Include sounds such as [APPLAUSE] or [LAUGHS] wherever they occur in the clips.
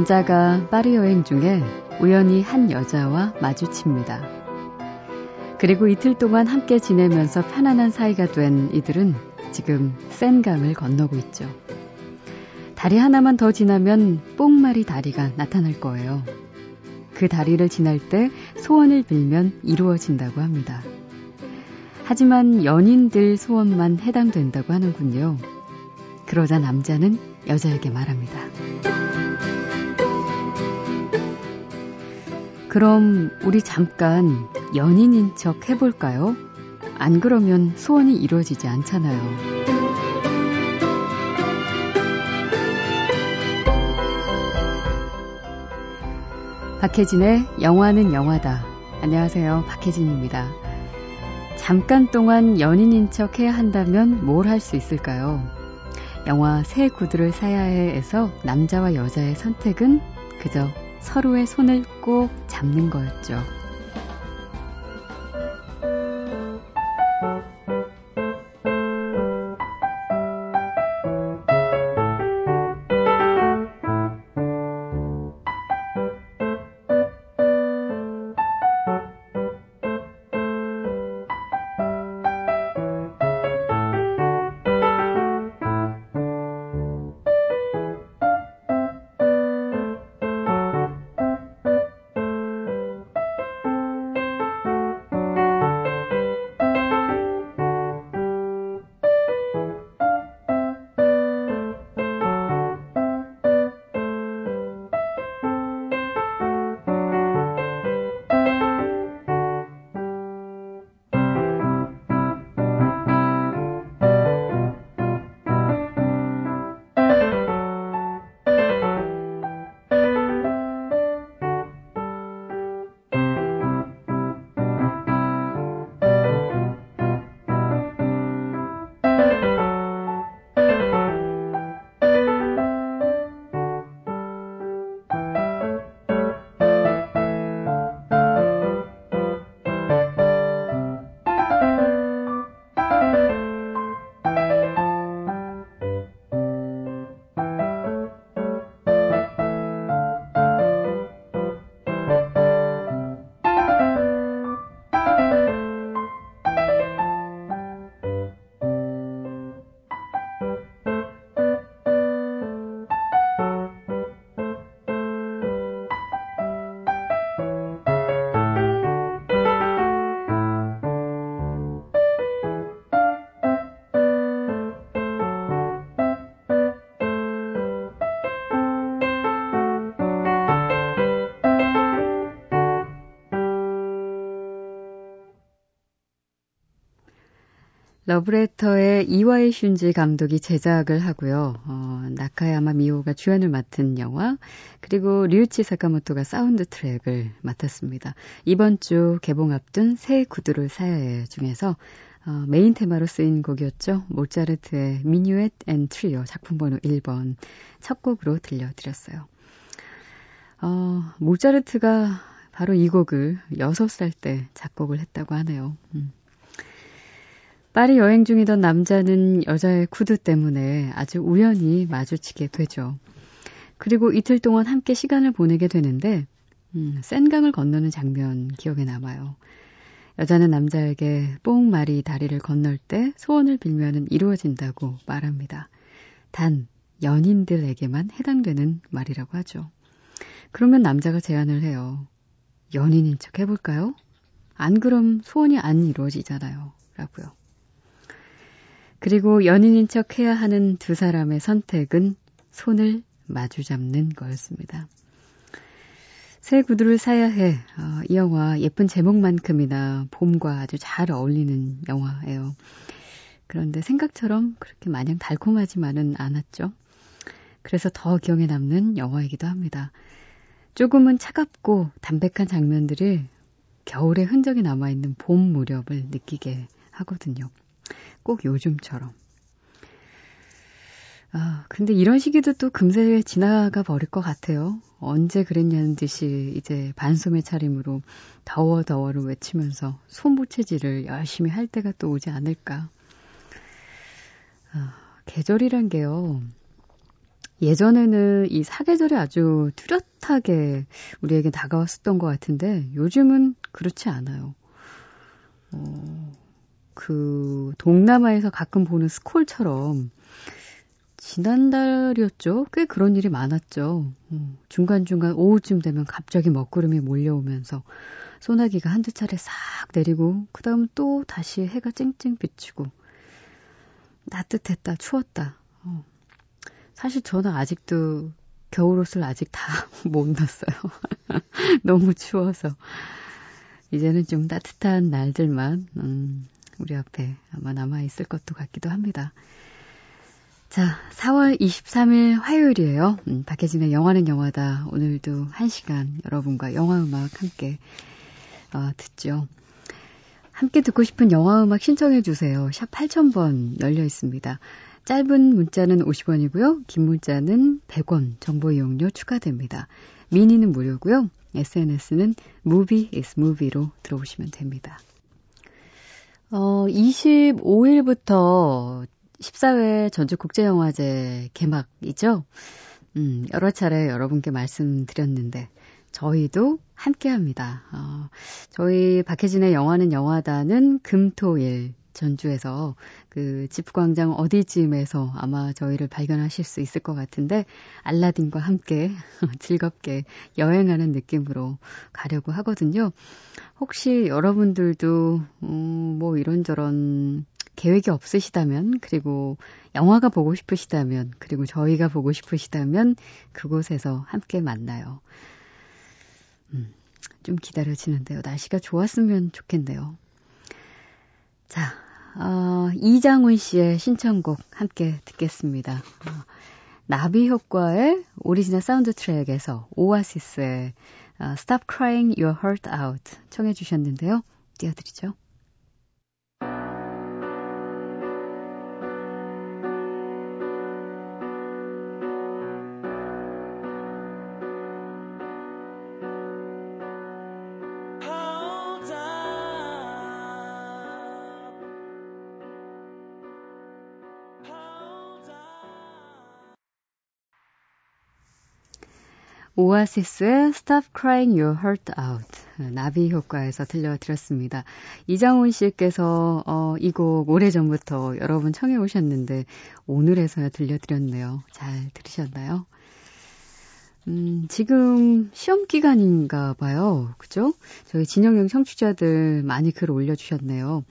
남자가 파리 여행 중에 우연히 한 여자와 마주칩니다. 그리고 이틀 동안 함께 지내면서 편안한 사이가 된 이들은 지금 센강을 건너고 있죠. 다리 하나만 더 지나면 뽕마리 다리가 나타날 거예요. 그 다리를 지날 때 소원을 빌면 이루어진다고 합니다. 하지만 연인들 소원만 해당된다고 하는군요. 그러자 남자는 여자에게 말합니다. 그럼 우리 잠깐 연인인 척 해볼까요? 안 그러면 소원이 이루어지지 않잖아요. 박혜진의 영화는 영화다. 안녕하세요. 박혜진입니다. 잠깐 동안 연인인 척 해야 한다면 뭘 할 수 있을까요? 영화 새 구두를 사야 해에서 남자와 여자의 선택은 그저 서로의 손을 꼭 잡는 거였죠. 러브레터의 이와이 슌지 감독이 제작을 하고요. 어, 나카야마 미호가 주연을 맡은 영화 그리고 류이치 사카모토가 사운드 트랙을 맡았습니다. 이번 주 개봉 앞둔 새 구두를 사야 해 중에서 어, main theme로 쓰인 곡이었죠. 모차르트의 Minuet and Trio 작품 번호 1번 첫 곡으로 들려드렸어요. 어, 모차르트가 바로 이 곡을 6살 때 작곡을 했다고 하네요. 음. 파리 여행 중이던 남자는 여자의 구두 때문에 아주 우연히 마주치게 되죠. 그리고 이틀 동안 함께 시간을 보내게 되는데, 음, 센강을 건너는 장면 기억에 남아요. 여자는 남자에게 뽕마리 다리를 건널 때 소원을 빌면은 이루어진다고 말합니다. 단, 연인들에게만 해당되는 말이라고 하죠. 그러면 남자가 제안을 해요. 연인인 척 해볼까요? 안 그럼 소원이 안 이루어지잖아요. 라고요. 그리고 연인인 척 해야 하는 두 사람의 선택은 손을 마주 잡는 거였습니다. 새 구두를 사야 해. 어, 이 영화 예쁜 제목만큼이나 봄과 아주 잘 어울리는 영화예요. 그런데 생각처럼 그렇게 마냥 달콤하지만은 않았죠. 그래서 더 기억에 남는 영화이기도 합니다. 조금은 차갑고 담백한 장면들이 겨울의 흔적이 남아있는 봄 무렵을 느끼게 하거든요. 꼭 요즘처럼. 아, 근데 이런 시기도 또 금세 지나가 버릴 것 같아요. 언제 그랬냐는 듯이 이제 반소매 차림으로 더워 더워를 외치면서 손부채질을 열심히 할 때가 또 오지 않을까. 아, 계절이란 게요. 예전에는 이 사계절이 아주 뚜렷하게 우리에게 다가왔었던 것 같은데 요즘은 그렇지 않아요. 어, 그 동남아에서 가끔 보는 스콜처럼 지난달이었죠. 꽤 그런 일이 많았죠. 음, 중간중간 오후쯤 되면 갑자기 먹구름이 몰려오면서 소나기가 한두 차례 싹 내리고 그 다음 또 다시 해가 쨍쨍 비치고 따뜻했다 추웠다. 어. 사실 저는 아직도 겨울옷을 아직 다 [LAUGHS] 못 났어요. [LAUGHS] 너무 추워서. 이제는 좀 따뜻한 날들만 음, 우리 앞에 아마 남아있을 것도 같기도 합니다. 자, 4월 23일 화요일이에요. 음, 박혜진의 영화는 영화다. 오늘도 1시간 여러분과 영화음악 함께 어, 듣죠. 함께 듣고 싶은 영화음악 신청해주세요. 샵 8000번 열려 있습니다. 짧은 문자는 50원이고요. 긴 문자는 100원 정보 이용료 추가됩니다. 미니는 무료고요. SNS는 movie is movie로 들어오시면 됩니다. 어, 25일부터 14회 전주국제영화제 개막이죠. 음, 여러 차례 여러분께 말씀드렸는데, 저희도 함께 합니다. 어, 저희 박혜진의 영화는 영화다는 금토일 전주에서 그 지프광장 어디쯤에서 아마 저희를 발견하실 수 있을 것 같은데 알라딘과 함께 [LAUGHS] 즐겁게 여행하는 느낌으로 가려고 하거든요. 혹시 여러분들도 음, 뭐 이런저런 계획이 없으시다면 그리고 영화가 보고 싶으시다면 그리고 저희가 보고 싶으시다면 그곳에서 함께 만나요. 음, 좀 기다려지는데요. 날씨가 좋았으면 좋겠네요. 자, 어, 이장훈 씨의 신청곡 함께 듣겠습니다. 어, 나비 효과의 오리지널 사운드 트랙에서 오아시스의 어, Stop Crying Your Heart Out 청해 주셨는데요. 띄워드리죠. 오아시스의 Stop Crying Your Heart Out 나비 효과에서 들려드렸습니다. 이장훈 씨께서 어, 이 곡 오래전부터 여러분 청해 오셨는데 오늘에서야 들려드렸네요. 잘 들으셨나요? 음, 지금 시험 기간인가 봐요. 그죠? 저희 진영형 청취자들 많이 글 올려주셨네요.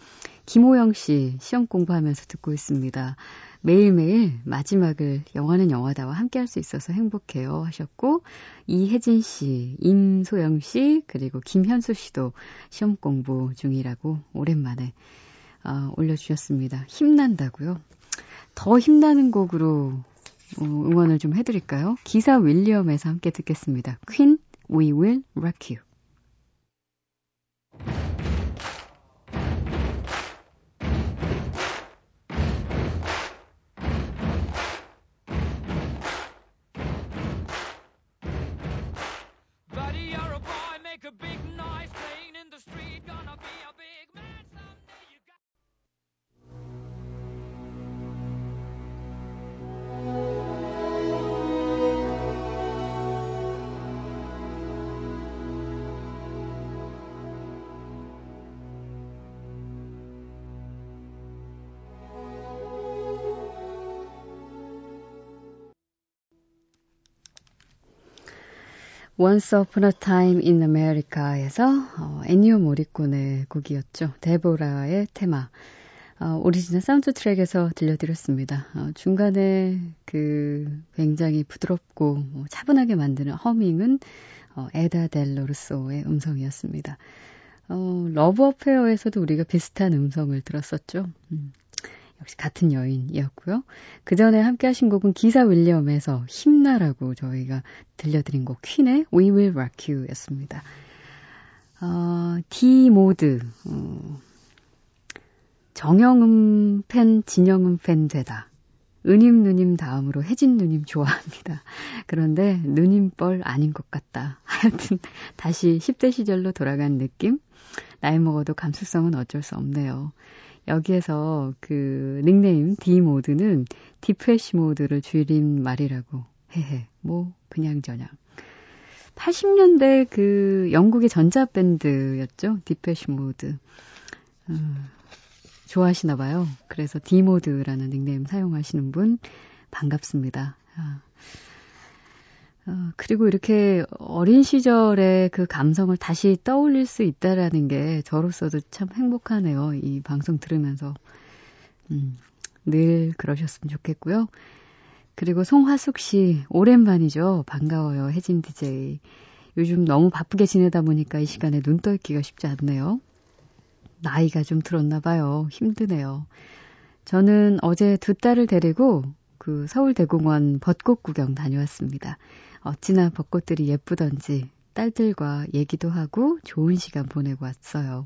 김호영 씨 시험 공부하면서 듣고 있습니다. 매일매일 마지막을 영화는 영화다와 함께 할 수 있어서 행복해요 하셨고 이혜진 씨, 임소영 씨 그리고 김현수 씨도 시험 공부 중이라고 오랜만에 어, 올려주셨습니다. 힘난다고요? 더 힘나는 곡으로 어, 응원을 좀 해드릴까요? 기사 윌리엄에서 함께 듣겠습니다. 퀸, We Will Rock You. Once Upon a Time in America에서 어, 엔니오 모리꼬네의 곡이었죠. 데보라의 테마. 어, 오리지널 사운드 트랙에서 들려드렸습니다. 어, 중간에 그 굉장히 부드럽고 뭐 차분하게 만드는 허밍은 어, 에다 델 오르소의 음성이었습니다. 어, Love Affair에서도 우리가 비슷한 음성을 들었었죠. 음. 역시 같은 여인이었고요. 그 전에 함께 하신 곡은 기사 윌리엄에서 힘나라고 저희가 들려드린 곡 퀸의 We Will Rock You 였습니다. 어, D 모드, 어, 정영음 팬, 진영음 팬 되다. 은임 누님 다음으로 혜진 누님 좋아합니다. 그런데 누님 뻘 아닌 것 같다. 하여튼 다시 10대 시절로 돌아간 느낌? 나이 먹어도 감수성은 어쩔 수 없네요. 여기에서 그 닉네임 D 모드는 디페시 모드를 줄인 말이라고 헤헤, 뭐, 그냥 저냥. 80년대 그 영국의 전자밴드였죠. 디페시 모드. 음, 좋아하시나 봐요. 그래서 디모드라는 닉네임 사용하시는 분 반갑습니다. 아. 어, 그리고 이렇게 어린 시절의 그 감성을 다시 떠올릴 수 있다라는 게 저로서도 참 행복하네요. 이 방송 들으면서. 음, 늘 그러셨으면 좋겠고요. 그리고 송화숙 씨, 오랜만이죠. 반가워요. 혜진 DJ. 요즘 너무 바쁘게 지내다 보니까 이 시간에 눈 떠 있기가 쉽지 않네요. 나이가 좀 들었나 봐요. 힘드네요. 저는 어제 두 딸을 데리고 그 서울대공원 벚꽃 구경 다녀왔습니다. 어찌나 벚꽃들이 예쁘던지 딸들과 얘기도 하고 좋은 시간 보내고 왔어요.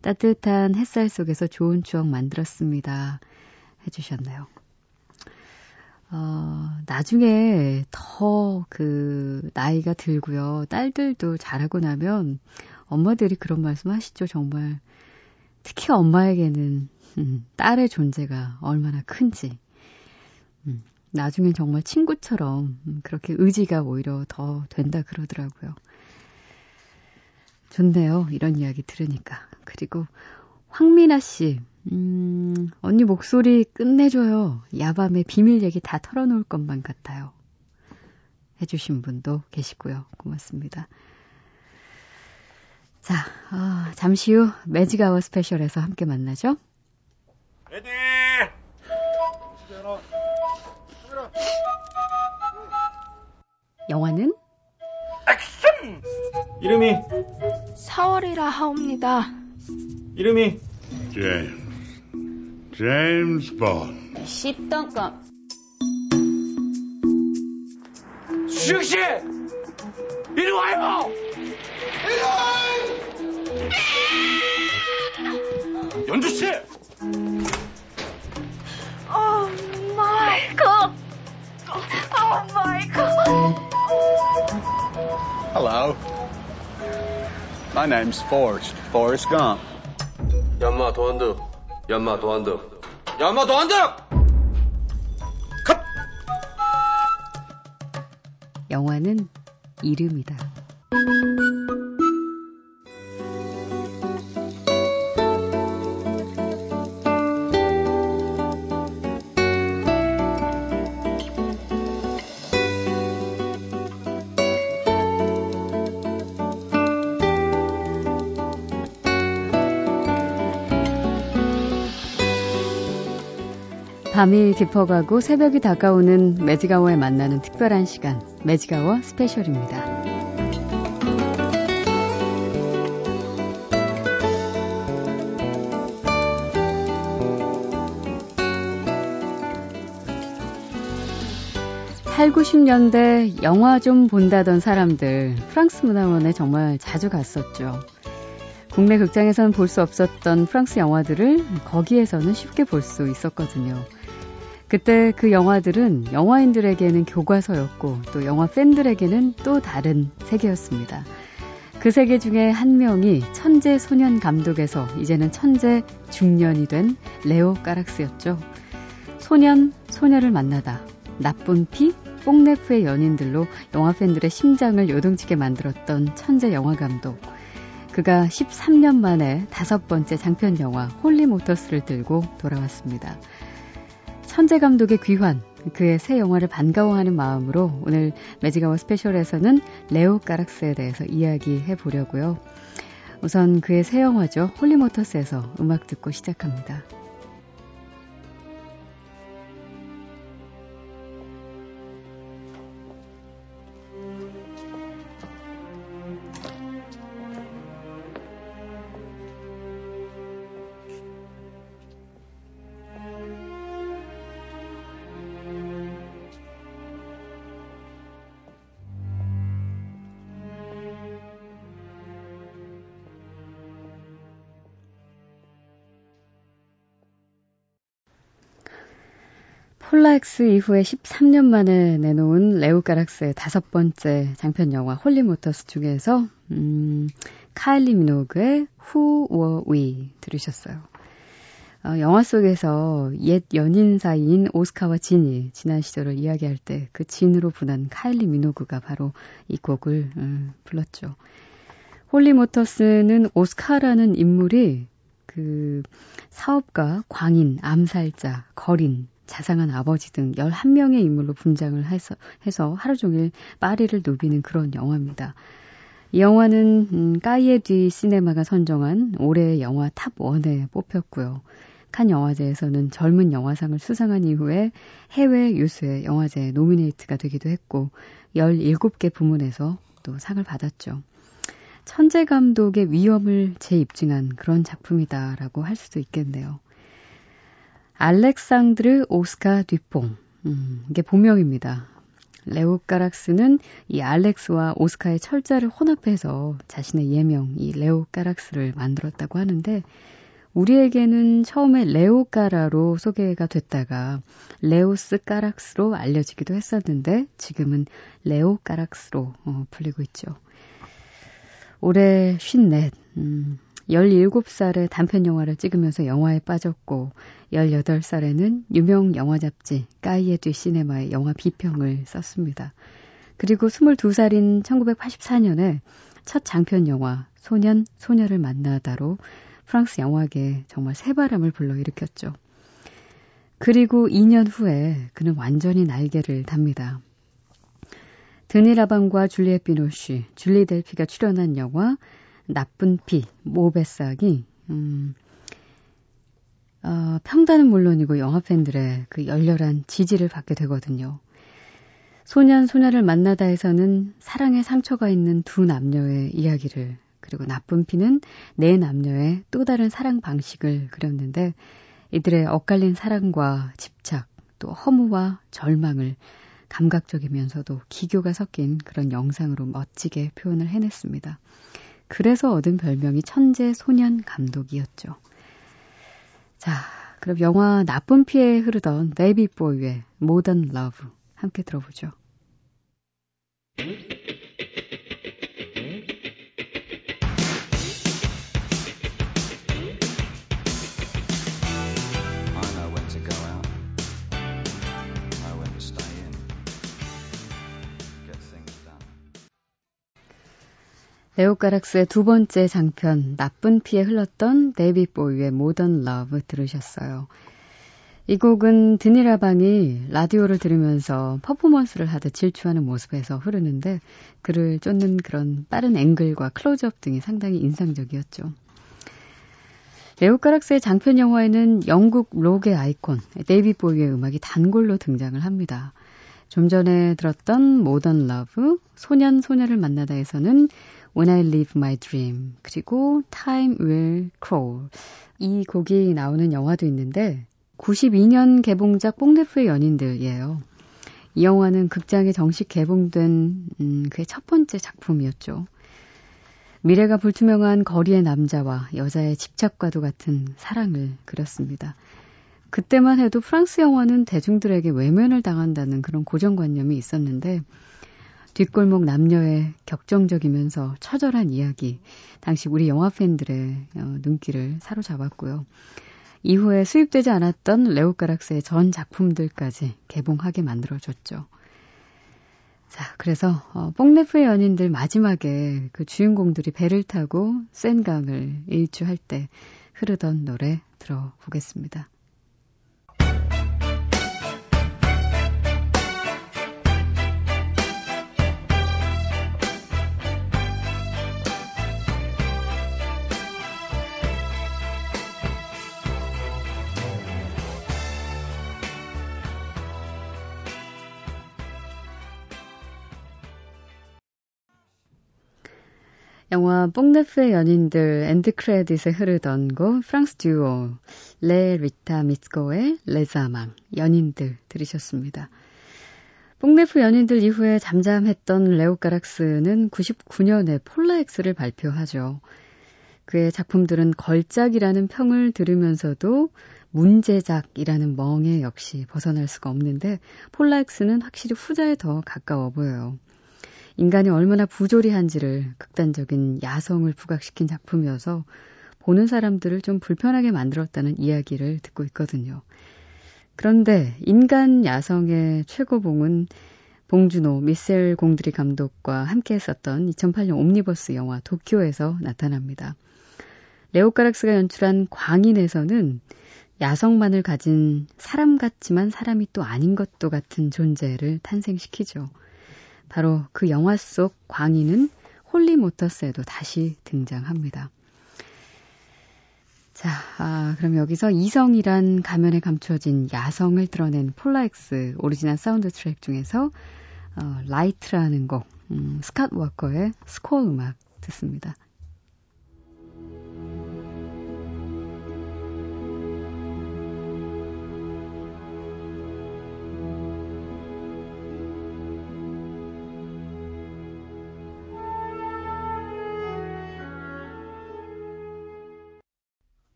따뜻한 햇살 속에서 좋은 추억 만들었습니다. 해주셨나요? 어, 나중에 더 그 나이가 들고요. 딸들도 자라고 나면 엄마들이 그런 말씀 하시죠. 정말 특히 엄마에게는 음, 딸의 존재가 얼마나 큰지. 음, 나중엔 정말 친구처럼 음, 그렇게 의지가 오히려 더 된다 그러더라고요. 좋네요. 이런 이야기 들으니까. 그리고 황미나 씨, 음, 언니 목소리 끝내줘요. 야밤에 비밀 얘기 다 털어놓을 것만 같아요. 해주신 분도 계시고요. 고맙습니다. 자, 어, 잠시 후 매직아워 스페셜에서 함께 만나죠. Ready! 영화는? 액션! 이름이? 4월이라 하옵니다. 이름이? 제임스. 제임스 본. 십덩검. 수영씨! 이리 와요! 연주 씨! 오 마이클! 오 마이클! Hello. My name's Forrest. Forrest Gump. 연마 도안득. 연마 도안득. 연마 도안득! 컷! 영화는 이름이다. 밤이 깊어가고 새벽이 다가오는 매직아워에 만나는 특별한 시간, 매직아워 스페셜입니다. 팔, 구십 년대 영화 좀 본다던 사람들, 프랑스 문화원에 정말 자주 갔었죠. 국내 극장에서는 볼 수 없었던 프랑스 영화들을 거기에서는 쉽게 볼 수 있었거든요. 그때 그 영화들은 영화인들에게는 교과서였고 또 영화 팬들에게는 또 다른 세계였습니다. 그 세계 중에 한 명이 천재 소년 감독에서 이제는 천재 중년이 된 레오 까락스였죠. 소년, 소녀를 만나다. 나쁜 피, 뽕네프의 연인들로 영화 팬들의 심장을 요동치게 만들었던 천재 영화 감독. 그가 13년 만에 다섯 번째 장편 영화 Holy Motors를 들고 돌아왔습니다. 천재 감독의 귀환, 그의 새 영화를 반가워하는 마음으로 오늘 매직아워 스페셜에서는 레오 까락스에 대해서 이야기해 보려고요. 우선 그의 새 영화죠. Holy Motors에서 음악 듣고 시작합니다. 폴라엑스 이후에 13년 만에 내놓은 레오 카락스의 다섯 번째 장편 영화 홀리모터스 중에서 음, 카일리 미노그의 Who Were We 들으셨어요. 어, 영화 속에서 옛 연인 사이인 오스카와 진이 지난 시절을 이야기할 때 그 진으로 분한 카일리 미노그가 바로 이 곡을 음, 불렀죠. 홀리 모터스는 오스카라는 인물이 그 사업가, 광인, 암살자, 걸인, 자상한 아버지 등 11명의 인물로 분장을 해서, 해서 하루 종일 파리를 누비는 그런 영화입니다. 이 영화는 음, 까이에 뒤 시네마가 선정한 올해의 영화 탑1에 뽑혔고요. 칸 영화제에서는 젊은 영화상을 수상한 이후에 해외 유수의 영화제에 노미네이트가 되기도 했고 17개 부문에서 또 상을 받았죠. 천재 감독의 위험을 재입증한 그런 작품이다라고 할 수도 있겠네요. 알렉상드르 오스카 뒤뽕. 음, 이게 본명입니다. 레오 까락스는 이 알렉스와 오스카의 철자를 혼합해서 자신의 예명 이 레오 까락스를 만들었다고 하는데 우리에게는 처음에 레오 까라로 소개가 됐다가 레오스 까락스로 알려지기도 했었는데 지금은 레오 까락스로 어, 불리고 있죠. 올해 54, 음, 17살에 단편 영화를 찍으면서 영화에 빠졌고 18살에는 유명 영화 잡지 까이에듀 시네마의 영화 비평을 썼습니다. 그리고 22살인 1984년에 첫 장편 영화 소년 소녀를 만나다로 프랑스 영화계에 정말 새바람을 불러일으켰죠. 그리고 2년 후에 그는 완전히 날개를 답니다. 드니라방과 줄리엣 비노쉬, 줄리 델피가 출연한 영화 나쁜 피, 모베싹이 음, 어, 평단은 물론이고 영화 팬들의 그 열렬한 지지를 받게 되거든요. 소년 소녀를 만나다에서는 사랑의 상처가 있는 두 남녀의 이야기를 그리고 나쁜 피는 네 남녀의 또 다른 사랑 방식을 그렸는데 이들의 엇갈린 사랑과 집착 또 허무와 절망을 감각적이면서도 기교가 섞인 그런 영상으로 멋지게 표현을 해냈습니다. 그래서 얻은 별명이 천재 소년 감독이었죠. 자, 그럼 영화 나쁜 피에 흐르던 데이빗 보위의 Modern Love 함께 들어보죠. 레오 카락스의 두 번째 장편 나쁜 피에 흘렀던 데이빗 보위의 Modern Love 들으셨어요. 이 곡은 드니 라방이 라디오를 들으면서 퍼포먼스를 하듯 질주하는 모습에서 흐르는데 그를 쫓는 그런 빠른 앵글과 클로즈업 등이 상당히 인상적이었죠. 레오 카락스의 장편 영화에는 영국 록의 아이콘 데이빗 보위의 음악이 단골로 등장을 합니다. 좀 전에 들었던 Modern Love, 소년 소녀를 만나다에서는 When I Live My Dream, 그리고 Time Will Crawl. 이 곡이 나오는 영화도 있는데 92년 개봉작 뽕네프의 연인들이에요. 이 영화는 극장에 정식 개봉된 음, 그의 첫 번째 작품이었죠. 미래가 불투명한 거리의 남자와 여자의 집착과도 같은 사랑을 그렸습니다. 그때만 해도 프랑스 영화는 대중들에게 외면을 당한다는 그런 고정관념이 있었는데 뒷골목 남녀의 격정적이면서 처절한 이야기, 당시 우리 영화 팬들의 어, 눈길을 사로잡았고요. 이후에 수입되지 않았던 레오가락스의 전 작품들까지 개봉하게 만들어줬죠. 자, 그래서 어, 뽕네프의 연인들 마지막에 그 주인공들이 배를 타고 센 강을 일주할 때 흐르던 노래 들어보겠습니다. 영화 뽕네프의 연인들 end credit에 흐르던 곡 프랑스 듀오 레 리타 미츠코의 Les Amants 연인들 들으셨습니다. 뽕네프 연인들 이후에 잠잠했던 레오 카락스는 99년에 폴라엑스를 발표하죠. 그의 작품들은 걸작이라는 평을 들으면서도 문제작이라는 멍에 역시 벗어날 수가 없는데 폴라엑스는 확실히 후자에 더 가까워 보여요. 인간이 얼마나 부조리한지를 극단적인 야성을 부각시킨 작품이어서 보는 사람들을 좀 불편하게 만들었다는 이야기를 듣고 있거든요. 그런데 인간 야성의 최고봉은 봉준호, 미셀 공드리 감독과 함께 했었던 2008년 옴니버스 영화 도쿄에서 나타납니다. 레오 까락스가 연출한 광인에서는 야성만을 가진 사람 같지만 사람이 또 아닌 것도 같은 존재를 탄생시키죠. 바로 그 영화 속 광인은 홀리 모터스에도 다시 등장합니다. 자, 아, 그럼 여기서 이성이란 가면에 감춰진 야성을 드러낸 폴라엑스 오리지널 사운드 트랙 중에서 어, Light라는 곡, 음, 스캇 워커의 스코어 음악 듣습니다.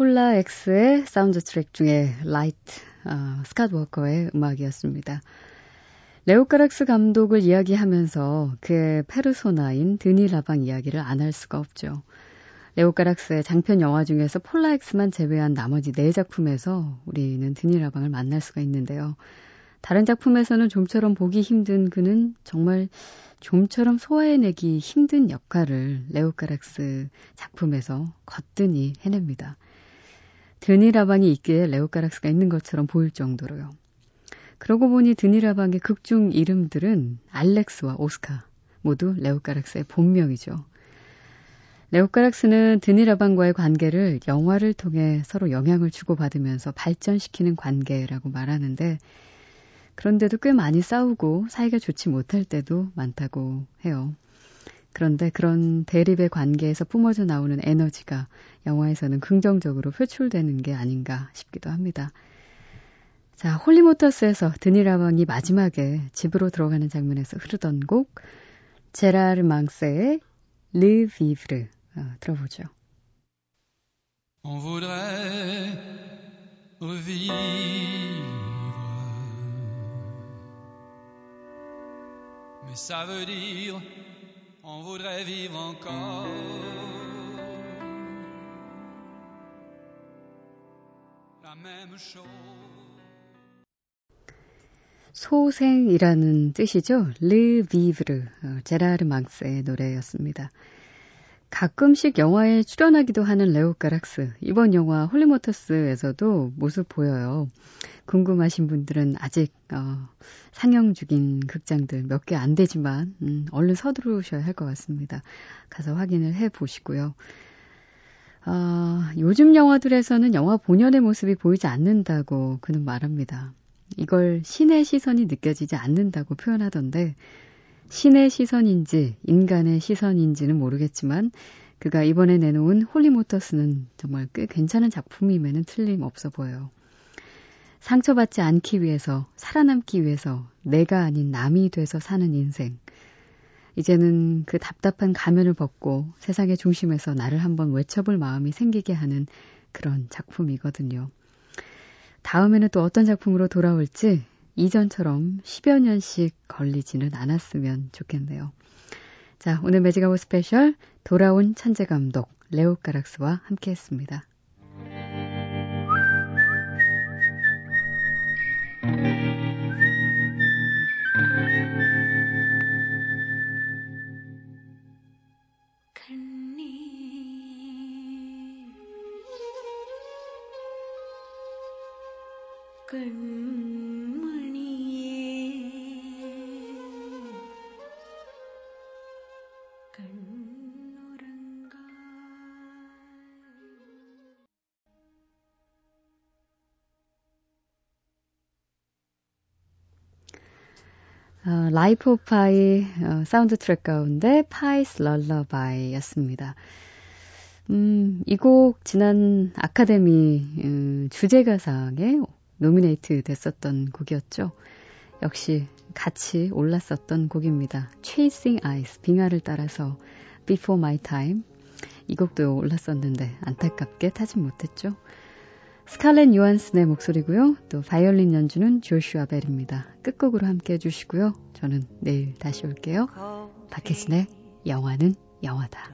폴라 X의 사운드 트랙 중에 Light, 어, 스캇 워커의 음악이었습니다. 레오 카락스 감독을 이야기하면서 그의 페르소나인 드니 라방 이야기를 안 할 수가 없죠. 레오 카락스의 장편 영화 중에서 폴라 X만 제외한 나머지 네 작품에서 우리는 드니 라방을 만날 수가 있는데요. 다른 작품에서는 좀처럼 보기 힘든 그는 정말 좀처럼 소화해내기 힘든 역할을 레오 카락스 작품에서 거뜬히 해냅니다. 드니라방이 있기에 레오카락스가 있는 것처럼 보일 정도로요. 그러고 보니 드니라방의 극중 이름들은 알렉스와 오스카 모두 레오카락스의 본명이죠. 레오카락스는 드니라방과의 관계를 영화를 통해 서로 영향을 주고받으면서 발전시키는 관계라고 말하는데 그런데도 꽤 많이 싸우고 사이가 좋지 못할 때도 많다고 해요. 그런데 그런 대립의 관계에서 뿜어져 나오는 에너지가 영화에서는 긍정적으로 표출되는 게 아닌가 싶기도 합니다. 자, 홀리모터스에서 드니라왕이 마지막에 집으로 들어가는 장면에서 흐르던 곡 제라르 망세의 르 비브르 어, 들어보죠. On voudrait vivre, mais ça veut dire on voudrait vivre encore. La même chose. 소생이라는 뜻이죠. 르 비브르, 어, 제라르 망스의 노래였습니다. 가끔씩 영화에 출연하기도 하는 레오 까락스. 이번 영화 홀리모터스에서도 모습 보여요. 궁금하신 분들은 아직 어, 상영 중인 극장들 몇 개 안 되지만 음, 얼른 서두르셔야 할 것 같습니다. 가서 확인을 해 보시고요. 어, 요즘 영화들에서는 영화 본연의 모습이 보이지 않는다고 그는 말합니다. 이걸 신의 시선이 느껴지지 않는다고 표현하던데 신의 시선인지 인간의 시선인지는 모르겠지만 그가 이번에 내놓은 홀리모터스는 정말 꽤 괜찮은 작품임에는 틀림없어 보여요. 상처받지 않기 위해서, 살아남기 위해서 내가 아닌 남이 돼서 사는 인생. 이제는 그 답답한 가면을 벗고 세상의 중심에서 나를 한번 외쳐볼 마음이 생기게 하는 그런 작품이거든요. 다음에는 또 어떤 작품으로 돌아올지 이전처럼 10여 년씩 걸리지는 않았으면 좋겠네요. 자, 오늘 매직 아워 스페셜 돌아온 천재 감독 레오 카락스와 함께 했습니다. 어, 라이프 오브 파이 어, 사운드 트랙 가운데 Pi's Lullaby였습니다. 음, 이 곡 지난 아카데미 음, 주제가상에 노미네이트 됐었던 곡이었죠. 역시 같이 올랐었던 곡입니다. Chasing Ice, 빙하를 따라서 Before My Time 이 곡도 올랐었는데 안타깝게 타진 못했죠. 스칼렛 요한슨의 목소리고요. 또 바이올린 연주는 조슈아 벨입니다. 끝곡으로 함께 해주시고요. 저는 내일 다시 올게요. 박혜진의 영화는 영화다.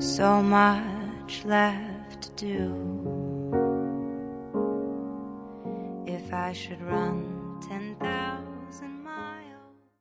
So much left to do. If I should run 10,000 miles.